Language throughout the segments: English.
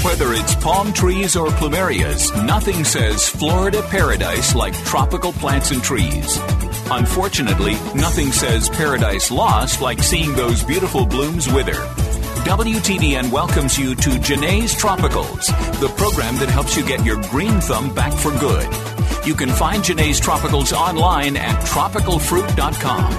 Whether it's palm trees or plumerias, nothing says Florida paradise like tropical plants and trees. Unfortunately, nothing says paradise lost like seeing those beautiful blooms wither. WTBN welcomes you to Jene's Tropicals, the program that helps you get your green thumb back for good. You can find Jene's Tropicals online at tropicalfruit.com.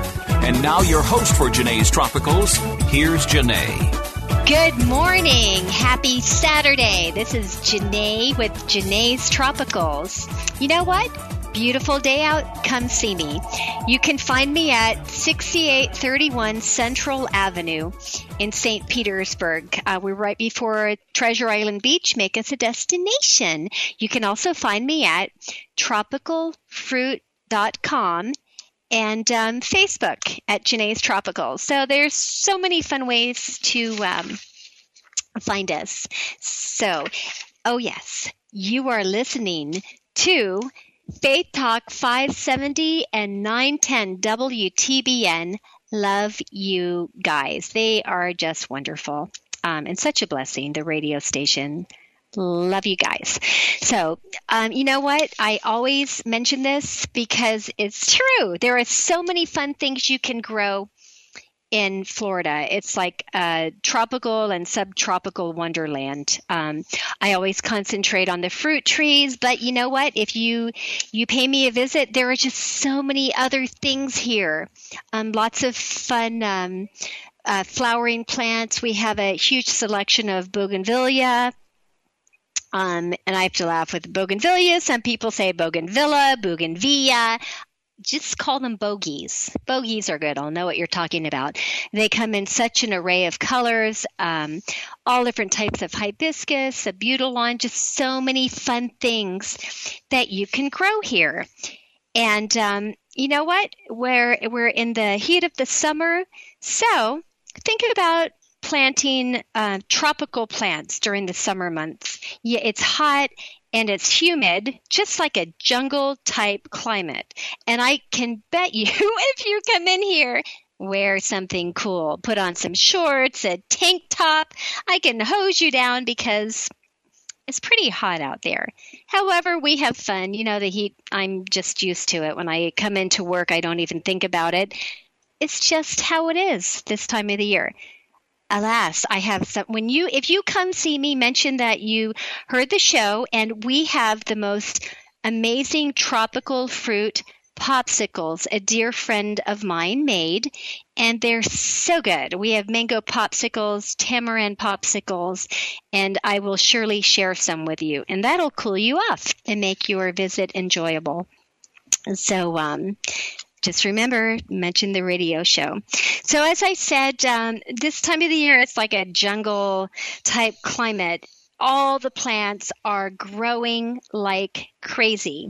And now, your host for Jene's Tropicals, here's Jene. Good morning. Happy Saturday. This is Jene with Jene's Tropicals. You know what? Beautiful day out. Come see me. You can find me at 6831 Central Avenue in St. Petersburg. Uh, we're right before Treasure Island Beach. Make us a destination. You can also find me at tropicalfruit.com and um, Facebook at Jene's Tropical. So there's so many fun ways to um, find us. So, oh yes, you are listening to Faith Talk 570 and 910 WTBN. Love you guys. They are just wonderful um, and such a blessing, the radio station. Love you guys. So, um, you know what? I always mention this because it's true. There are so many fun things you can grow in Florida. It's like a tropical and subtropical wonderland. Um, I always concentrate on the fruit trees, but you know what? If you you pay me a visit, there are just so many other things here. Um, lots of fun. Um, uh, flowering plants. We have a huge selection of bougainvillea, um, and I have to laugh with bougainvillea. Some people say bougainvillea, bougainvillea. Just call them bogies. Bogies are good. I'll know what you're talking about. They come in such an array of colors, um, all different types of hibiscus, abutilon, just so many fun things that you can grow here. And um, you know what? We're we're in the heat of the summer, so think about planting uh, tropical plants during the summer months. Yeah, it's hot and it's humid, just like a jungle type climate. And I can bet you, if you come in here, wear something cool, put on some shorts, a tank top, I can hose you down because it's pretty hot out there. However, we have fun. You know, the heat, I'm just used to it. When I come into work, I don't even think about it. It's just how it is this time of the year alas, I have some. When you, if you come see me, mention that you heard the show, and we have the most amazing tropical fruit popsicles a dear friend of mine made, and they're so good. We have mango popsicles, tamarind popsicles, and I will surely share some with you, and that'll cool you off and make your visit enjoyable. So, um, just remember, mention the radio show. So, as I said, um, this time of the year, it's like a jungle type climate. All the plants are growing like crazy.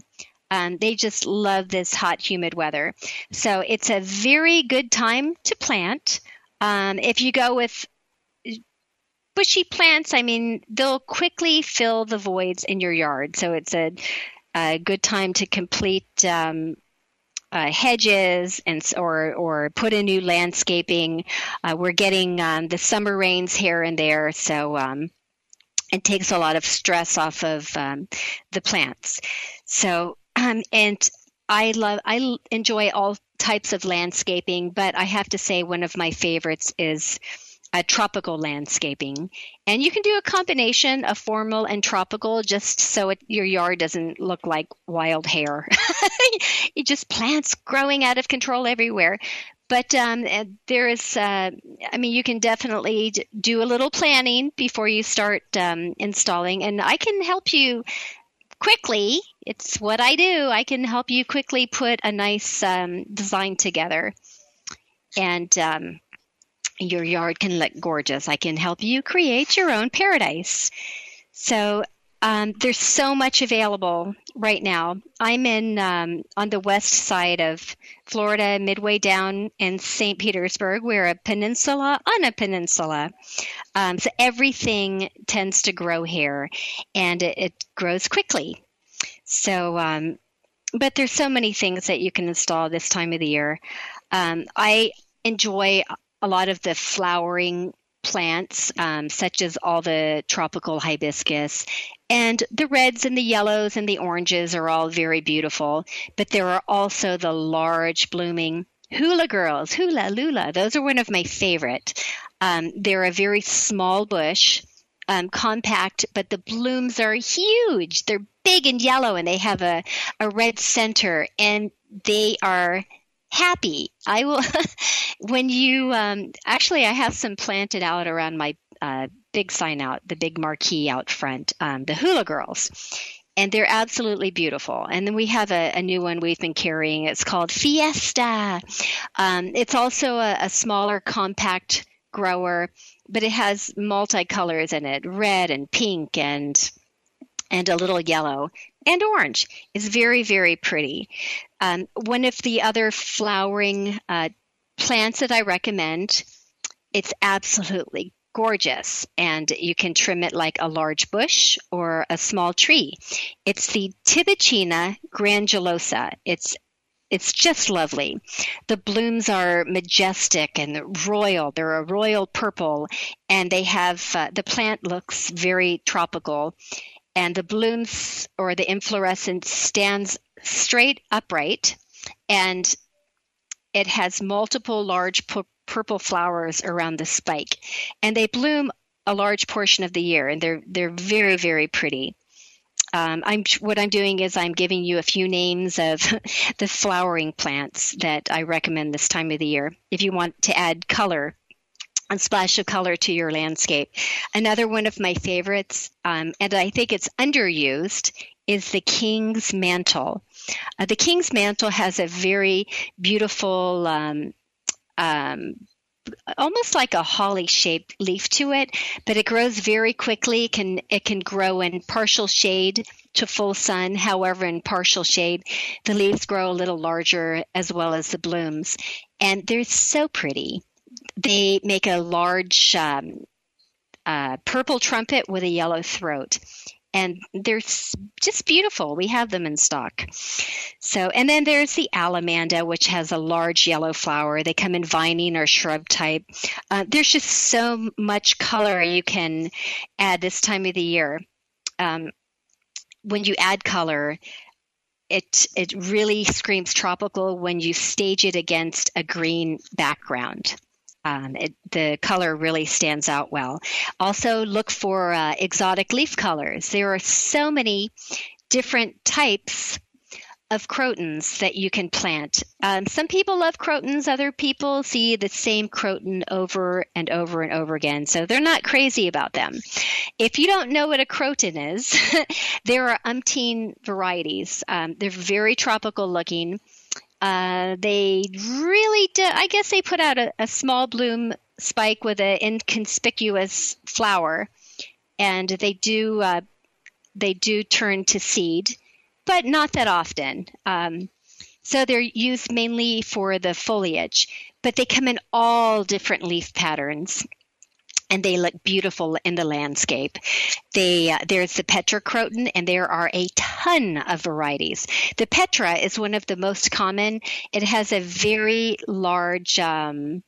Um, they just love this hot, humid weather. So, it's a very good time to plant. Um, if you go with bushy plants, I mean, they'll quickly fill the voids in your yard. So, it's a, a good time to complete um, uh, hedges and or or put in new landscaping. Uh, we're getting um, the summer rains here and there, so um, it takes a lot of stress off of um, the plants. So um, and I love I enjoy all types of landscaping, but I have to say one of my favorites is uh, tropical landscaping. And you can do a combination of formal and tropical just so it, your yard doesn't look like wild hair. it just plants growing out of control everywhere. But um, there is, uh, I mean, you can definitely do a little planning before you start um, installing. And I can help you quickly. It's what I do. I can help you quickly put a nice um, design together. And um, your yard can look gorgeous. I can help you create your own paradise. So um, there's so much available right now. I'm in um, on the west side of Florida, midway down in St. Petersburg. We're a peninsula on a peninsula, um, so everything tends to grow here, and it, it grows quickly. So, um, but there's so many things that you can install this time of the year. Um, I enjoy a lot of the flowering plants, um, such as all the tropical hibiscus. And the reds and the yellows and the oranges are all very beautiful. But there are also the large blooming hula girls, hula lula. Those are one of my favorite. Um, they're a very small bush. Um, compact, but the blooms are huge. They're big and yellow, and they have a, a red center, and they are happy. I will, when you, um, actually, I have some planted out around my uh, big sign out, the big marquee out front, um, the Hula Girls. And they're absolutely beautiful. And then we have a, a new one we've been carrying. It's called Fiesta. Um, it's also a, a smaller, compact grower, but it has multicolors in it red and pink and and a little yellow and orange. is very, very pretty. Um, one of the other flowering uh, plants that I recommend, it's absolutely gorgeous and you can trim it like a large bush or a small tree. It's the Tibouchina grandulosa. It's it's just lovely. The blooms are majestic and royal. They're a royal purple, and they have uh, the plant looks very tropical and the blooms or the inflorescence stands straight upright and it has multiple large pu- purple flowers around the spike and they bloom a large portion of the year and they're they're very very pretty um, I'm what I'm doing is I'm giving you a few names of the flowering plants that I recommend this time of the year. If you want to add color and splash of color to your landscape. Another one of my favorites, um, and I think it's underused, is the King's Mantle. Uh, the King's Mantle has a very beautiful, um, um, almost like a holly shaped leaf to it, but it grows very quickly. It can it can grow in partial shade to full sun. However, in partial shade, the leaves grow a little larger as well as the blooms, and they're so pretty they make a large um, uh, purple trumpet with a yellow throat. And they're just beautiful. We have them in stock. So, and then there's the allamanda, which has a large yellow flower. They come in vining or shrub type. Uh, there's just so much color you can add this time of the year. Um, when you add color, it it really screams tropical when you stage it against a green background. Um, it, the color really stands out well. Also, look for uh, exotic leaf colors. There are so many different types of crotons that you can plant. Um, some people love crotons, other people see the same croton over and over and over again, so they're not crazy about them. If you don't know what a croton is, there are umpteen varieties. Um, they're very tropical looking. Uh, they really did. I guess they put out a, a small bloom spike with an inconspicuous flower, and they do uh, they do turn to seed, but not that often. Um, so they're used mainly for the foliage, but they come in all different leaf patterns and they look beautiful in the landscape. They, uh, there's the Petra croton, and there are a ton of varieties. The Petra is one of the most common. It has a very large um,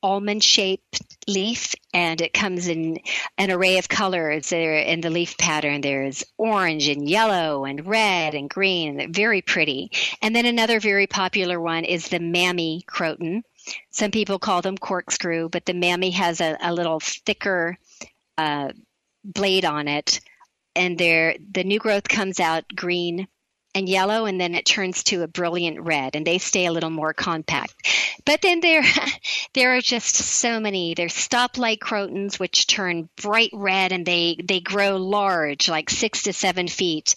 almond shaped leaf and it comes in an array of colors there in the leaf pattern there's orange and yellow and red and green very pretty and then another very popular one is the mammy croton some people call them corkscrew, but the mammy has a, a little thicker uh, blade on it, and there the new growth comes out green and yellow, and then it turns to a brilliant red, and they stay a little more compact. But then there, there are just so many. There's stoplight crotons, which turn bright red, and they they grow large, like six to seven feet.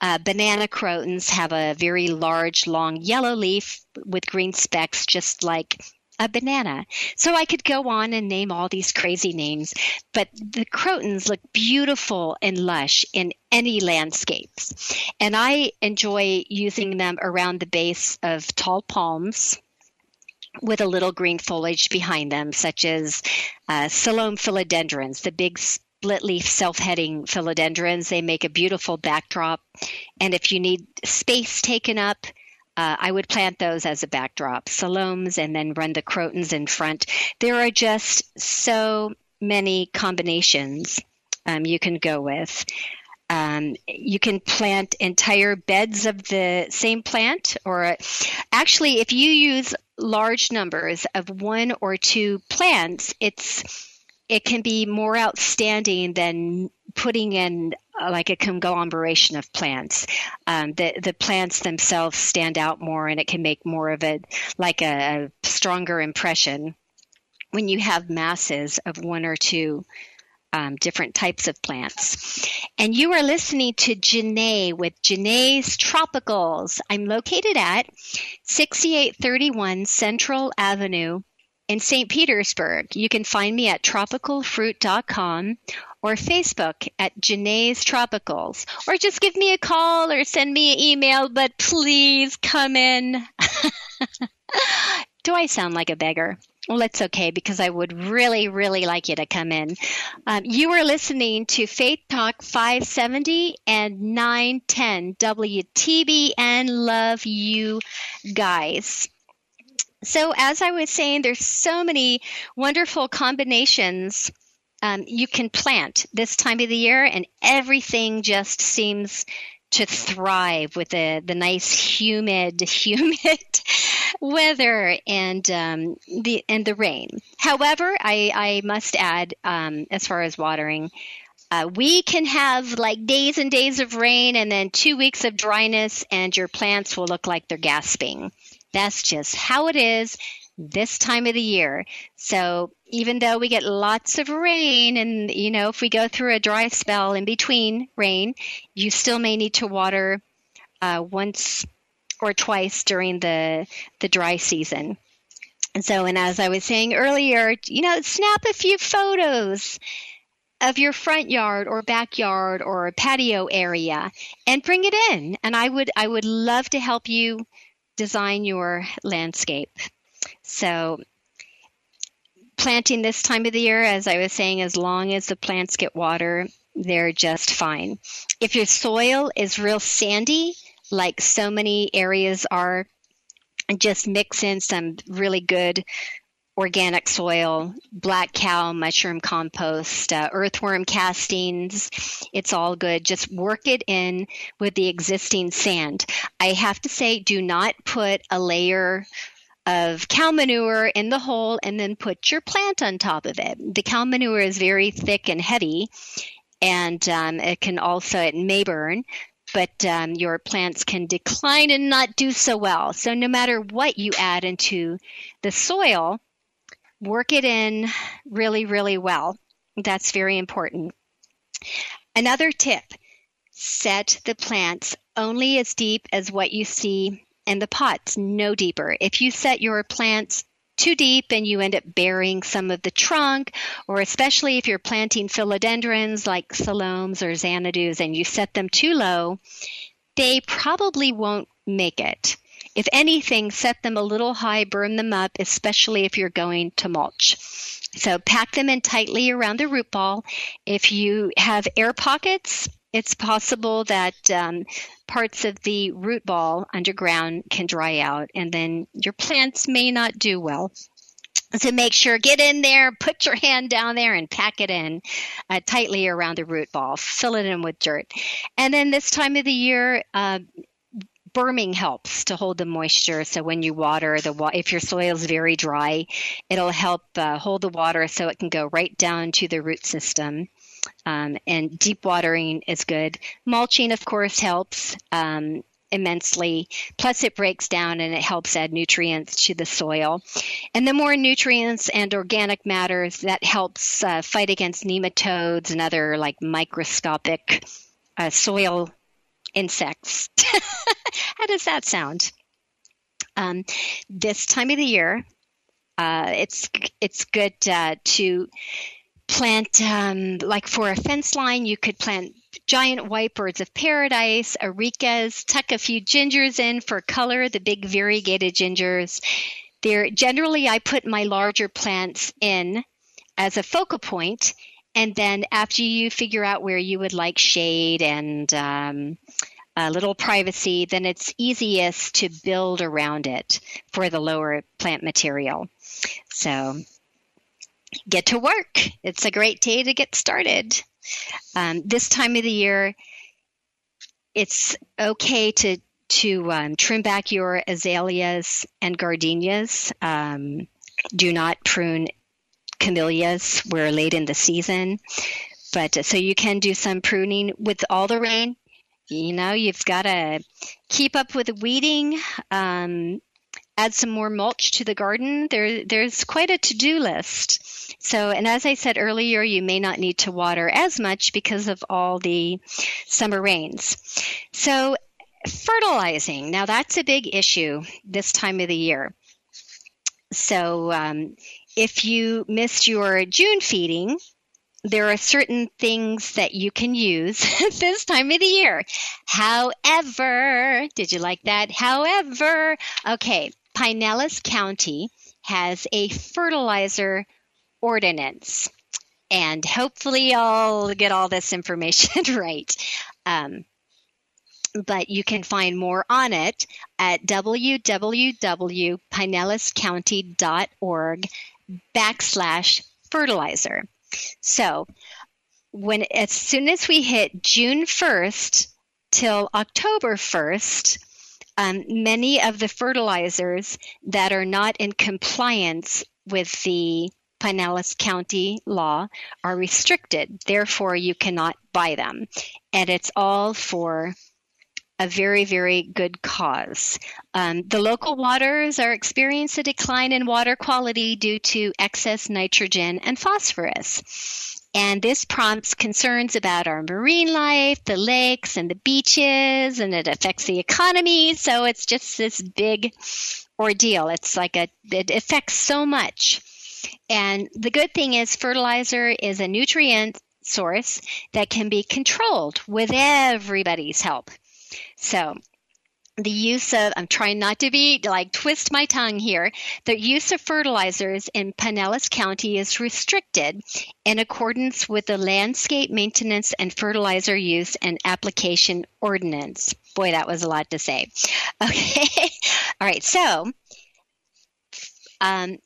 Uh, banana crotons have a very large, long yellow leaf with green specks, just like a banana. So I could go on and name all these crazy names, but the crotons look beautiful and lush in any landscapes. And I enjoy using them around the base of tall palms with a little green foliage behind them, such as uh, philodendrons, the big split leaf self heading philodendrons. They make a beautiful backdrop. And if you need space taken up, uh, I would plant those as a backdrop, Selloums, and then run the crotons in front. There are just so many combinations um, you can go with. Um, you can plant entire beds of the same plant, or actually, if you use large numbers of one or two plants, it's it can be more outstanding than putting in like a conglomeration of plants. Um, the the plants themselves stand out more, and it can make more of a like a, a stronger impression when you have masses of one or two um, different types of plants. And you are listening to Jene with Jene's Tropicals. I'm located at 6831 Central Avenue in St. Petersburg. You can find me at tropicalfruit.com or Facebook at Jene's Tropicals, or just give me a call or send me an email, but please come in. Do I sound like a beggar? Well, that's okay because I would really, really like you to come in. Um, you are listening to Faith Talk 570 and 910 WTBN. Love you guys. So, as I was saying, there's so many wonderful combinations um, you can plant this time of the year, and everything just seems to thrive with the, the nice humid humid weather and um, the and the rain. However, I, I must add, um, as far as watering, uh, we can have like days and days of rain and then two weeks of dryness, and your plants will look like they're gasping. That's just how it is this time of the year. So even though we get lots of rain and you know if we go through a dry spell in between rain, you still may need to water uh, once or twice during the the dry season. And so, and as I was saying earlier, you know, snap a few photos of your front yard or backyard or patio area and bring it in. And I would I would love to help you design your landscape. So, planting this time of the year, as I was saying, as long as the plants get water, they're just fine. If your soil is real sandy, like so many areas are, just mix in some really good organic soil, black cow, mushroom compost, uh, earthworm castings. It's all good. Just work it in with the existing sand. I have to say, do not put a layer of cow manure in the hole and then put your plant on top of it. The cow manure is very thick and heavy, and um, it can also, it may burn. But um, your plants can decline and not do so well. So, no matter what you add into the soil, work it in really, really well. That's very important. Another tip set the plants only as deep as what you see in the pots, no deeper. If you set your plants too deep and you end up burying some of the trunk, or especially if you're planting philodendrons like Selloums or Xanadus and you set them too low, they probably won't make it. If anything, set them a little high, burn them up, especially if you're going to mulch. So pack them in tightly around the root ball. If you have air pockets, it's possible that um, parts of the root ball underground can dry out, and then your plants may not do well. So make sure, get in there, put your hand down there, and pack it in uh, tightly around the root ball. Fill it in with dirt. And then this time of the year, uh, helps to hold the moisture. So when you water the wa- if your soil is very dry, it'll help uh, hold the water so it can go right down to the root system. Um, and deep watering is good. Mulching, of course, helps. Um, immensely. Plus, it breaks down and it helps add nutrients to the soil. And the more nutrients and organic matters, that helps uh, fight against nematodes and other like microscopic uh, soil insects. How does that sound? Um, this time of the year, Uh, it's it's good uh, to plant um, like for a fence line. You could plant giant white birds of paradise, arecas, tuck a few gingers in for color. The big variegated gingers. There generally I put my larger plants in as a focal point, and then after you figure out where you would like shade and um, a little privacy, then it's easiest to build around it for the lower plant material. So get to work. It's a great day to get started. Um, this time of the year, it's okay to to um, trim back your azaleas and gardenias. Um, do not prune camellias. We're late in the season, but uh, so you can do some pruning with all the rain. You know, you've got to keep up with weeding. Um, add some more mulch to the garden. There, there's quite a to-do list. So, and as I said earlier, you may not need to water as much because of all the summer rains. So, fertilizing. Now, that's a big issue this time of the year. So, um, if you missed your June feeding, there are certain things that you can use this time of the year. However, did you like that? However, okay, Pinellas County has a fertilizer ordinance. And hopefully, I'll get all this information right. Um, but you can find more on it at www.pinellascounty.org backslash fertilizer. So, when as soon as we hit June 1st till October 1st, um, many of the fertilizers that are not in compliance with the Pinellas County law are restricted. Therefore, you cannot buy them. And it's all for a very, very good cause. Um, the local waters are experiencing a decline in water quality due to excess nitrogen and phosphorus. And this prompts concerns about our marine life, the lakes and the beaches, and it affects the economy. So it's just this big ordeal. It's like a, it affects so much. And the good thing is, fertilizer is a nutrient source that can be controlled with everybody's help. So the use of i'm trying not to be like twist my tongue here. The use of fertilizers in pinellas county is restricted in accordance with the landscape maintenance and fertilizer use and application ordinance. Boy that was a lot to say. Okay. All right. So um,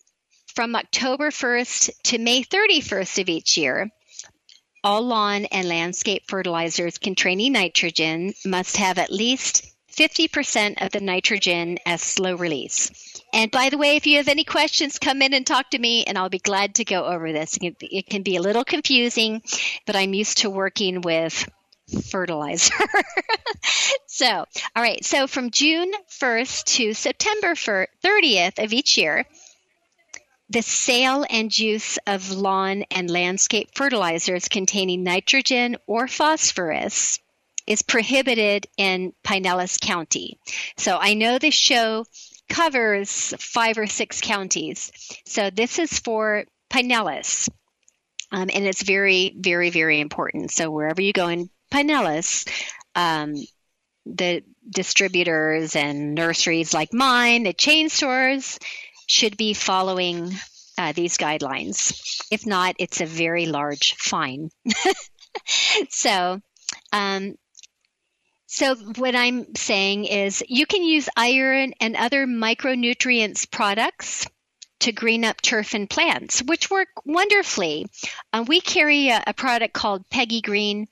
from october 1st to may 31st of each year all lawn and landscape fertilizers containing nitrogen must have at least 50% of the nitrogen as slow release. And by the way, if you have any questions, come in and talk to me, and I'll be glad to go over this. It can be a little confusing, but I'm used to working with fertilizer. so, all right, so from June 1st to September 30th of each year, the sale and use of lawn and landscape fertilizers containing nitrogen or phosphorus is prohibited in Pinellas County. So I know this show covers five or six counties. So this is for Pinellas. Um, and it's very, very, very important. So wherever you go in Pinellas, um, the distributors and nurseries like mine, the chain stores, should be following uh, these guidelines. If not, it's a very large fine. so, um, so, what I'm saying is you can use iron and other micronutrients products to green up turf and plants, which work wonderfully. Uh, we carry a, a, product called Peggy Green,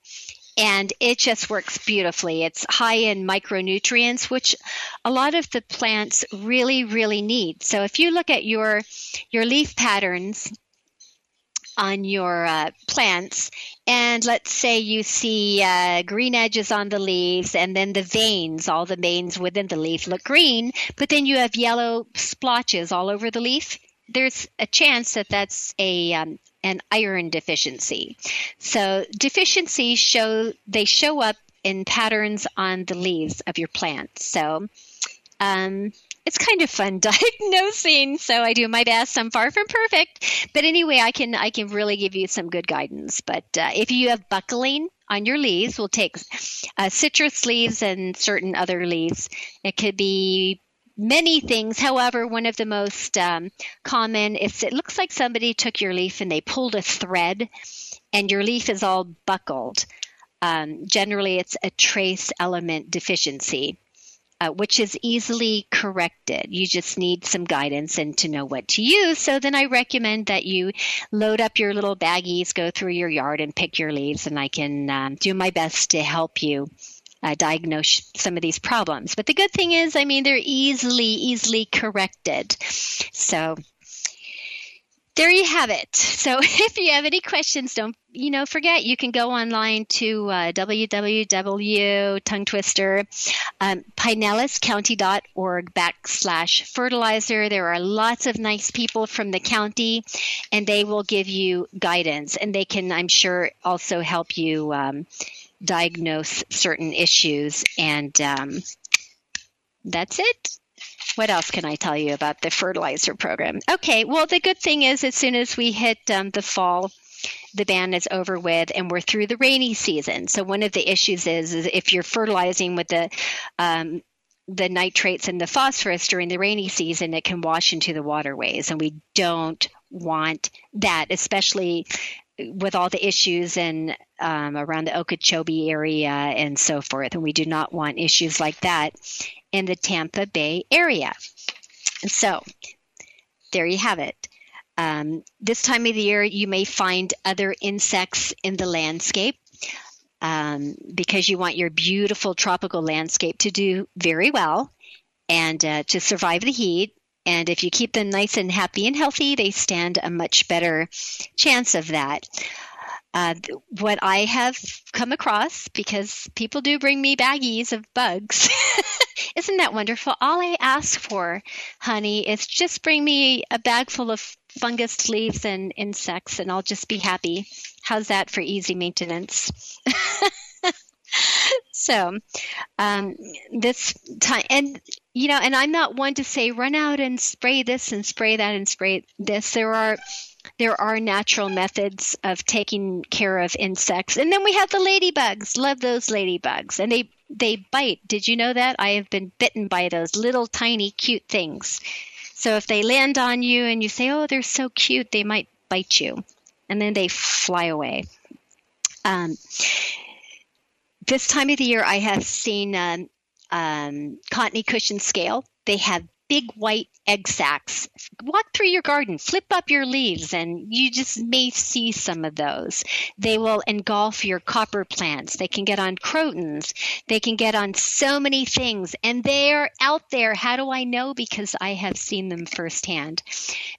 and it just works beautifully. It's high in micronutrients, which a lot of the plants really, really need. So, if you look at your your leaf patterns on your uh, plants. And let's say you see uh, green edges on the leaves and then the veins all the veins within the leaf look green but then you have yellow splotches all over the leaf. There's a chance that that's a um, an iron deficiency. So deficiencies show they show up in patterns on the leaves of your plant so um, it's kind of fun diagnosing. So I do my best. I'm far from perfect, but anyway, I can I can really give you some good guidance. But uh, if you have buckling on your leaves, we'll take uh, citrus leaves and certain other leaves. It could be many things. However, one of the most um, common is it looks like somebody took your leaf and they pulled a thread, and your leaf is all buckled. Um, generally, it's a trace element deficiency uh, which is easily corrected. You just need some guidance and to know what to use. So then I recommend that you load up your little baggies, go through your yard and pick your leaves, and I can um, do my best to help you. Uh, diagnose some of these problems. But the good thing is, I mean, they're easily, easily corrected. So there you have it. So if you have any questions, don't you know forget you can go online to uh, www tongue twister um, pinellascounty.org backslash fertilizer. There are lots of nice people from the county, and they will give you guidance, and they can, I'm sure, also help you um, diagnose certain issues. And um, that's it what else can I tell you about the fertilizer program? Okay, well, the good thing is, as soon as we hit um, the fall, the ban is over with and we're through the rainy season. So, one of the issues is, is if you're fertilizing with the um, the nitrates and the phosphorus during the rainy season, it can wash into the waterways, and we don't want that, especially with all the issues and um, around the Okeechobee area and so forth. And we do not want issues like that in the Tampa Bay area. So there you have it. Um, this time of the year, you may find other insects in the landscape um, because you want your beautiful tropical landscape to do very well and uh, to survive the heat. And if you keep them nice and happy and healthy, they stand a much better chance of that. Uh, what I have come across, because people do bring me baggies of bugs, isn't that wonderful? All I ask for, honey, is just bring me a bag full of fungus leaves and insects, and I'll just be happy. How's that for easy maintenance? so um, this time and you know and i'm not one to say run out and spray this and spray that and spray this there are there are natural methods of taking care of insects. And then we have the ladybugs. Love those ladybugs. And they they bite. Did you know that? I have been bitten by those little tiny cute things. So if they land on you and you say, "Oh, they're so cute," they might bite you. And then they fly away. Um, this time of the year, I have seen um, um, cottony cushion scale. They have big white egg sacs. Walk through your garden, flip up your leaves, and you just may see some of those. They will engulf your copper plants. They can get on crotons. They can get on so many things, and they're out there. How do I know? Because I have seen them firsthand.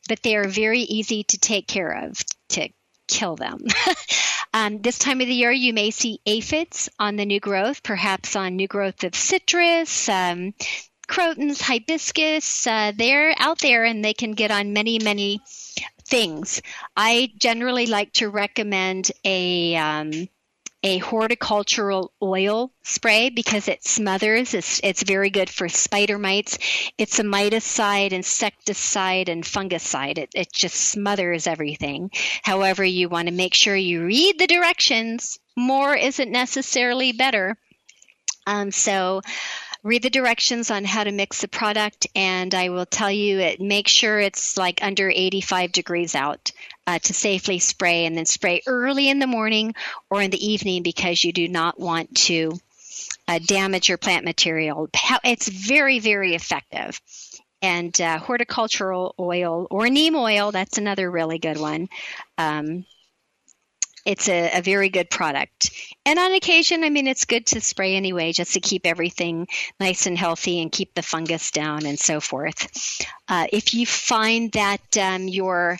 But they are very easy to take care of, to kill them. um, this time of the year, you may see aphids on the new growth, perhaps on new growth of citrus. Um, crotons, hibiscus, uh, they're out there and they can get on many, many things. I generally like to recommend a um, a horticultural oil spray because it smothers. It's, it's very good for spider mites. It's a miticide, insecticide, and fungicide. It, it just smothers everything. However, you want to make sure you read the directions. More isn't necessarily better. Um, so, read the directions on how to mix the product, and I will tell you it. Make sure it's like under 85 degrees out uh, to safely spray, and then spray early in the morning or in the evening because you do not want to uh, damage your plant material. It's very, very effective. And uh, horticultural oil or neem oil, that's another really good one. Um, it's a, a, very good product. And on occasion, I mean, it's good to spray anyway, just to keep everything nice and healthy and keep the fungus down and so forth. Uh, if you find that um, your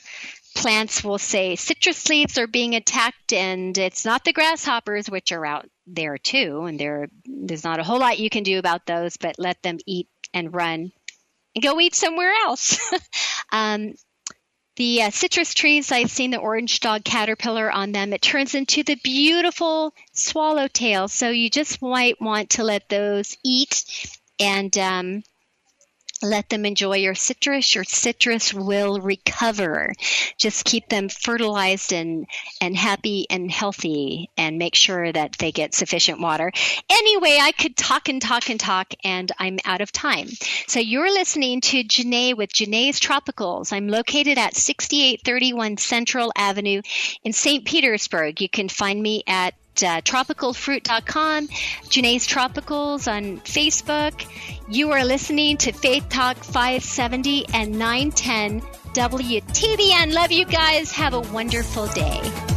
plants will say citrus leaves are being attacked and it's not the grasshoppers, which are out there too, and there's not a whole lot you can do about those, but let them eat and run and go eat somewhere else. um, the uh, citrus trees, I've seen the orange dog caterpillar on them. It turns into the beautiful swallowtail. So you just might want to let those eat and um, let them enjoy your citrus. Your citrus will recover. Just keep them fertilized and, and happy and healthy and make sure that they get sufficient water. Anyway, I could talk and talk and talk and I'm out of time. So you're listening to Jene with Jene's Tropicals. I'm located at 6831 Central Avenue in St. Petersburg. You can find me at uh, tropicalfruit.com, Jene's Tropicals on Facebook. You are listening to Faith Talk 570 and 910 WTBN. Love you guys. Have a wonderful day.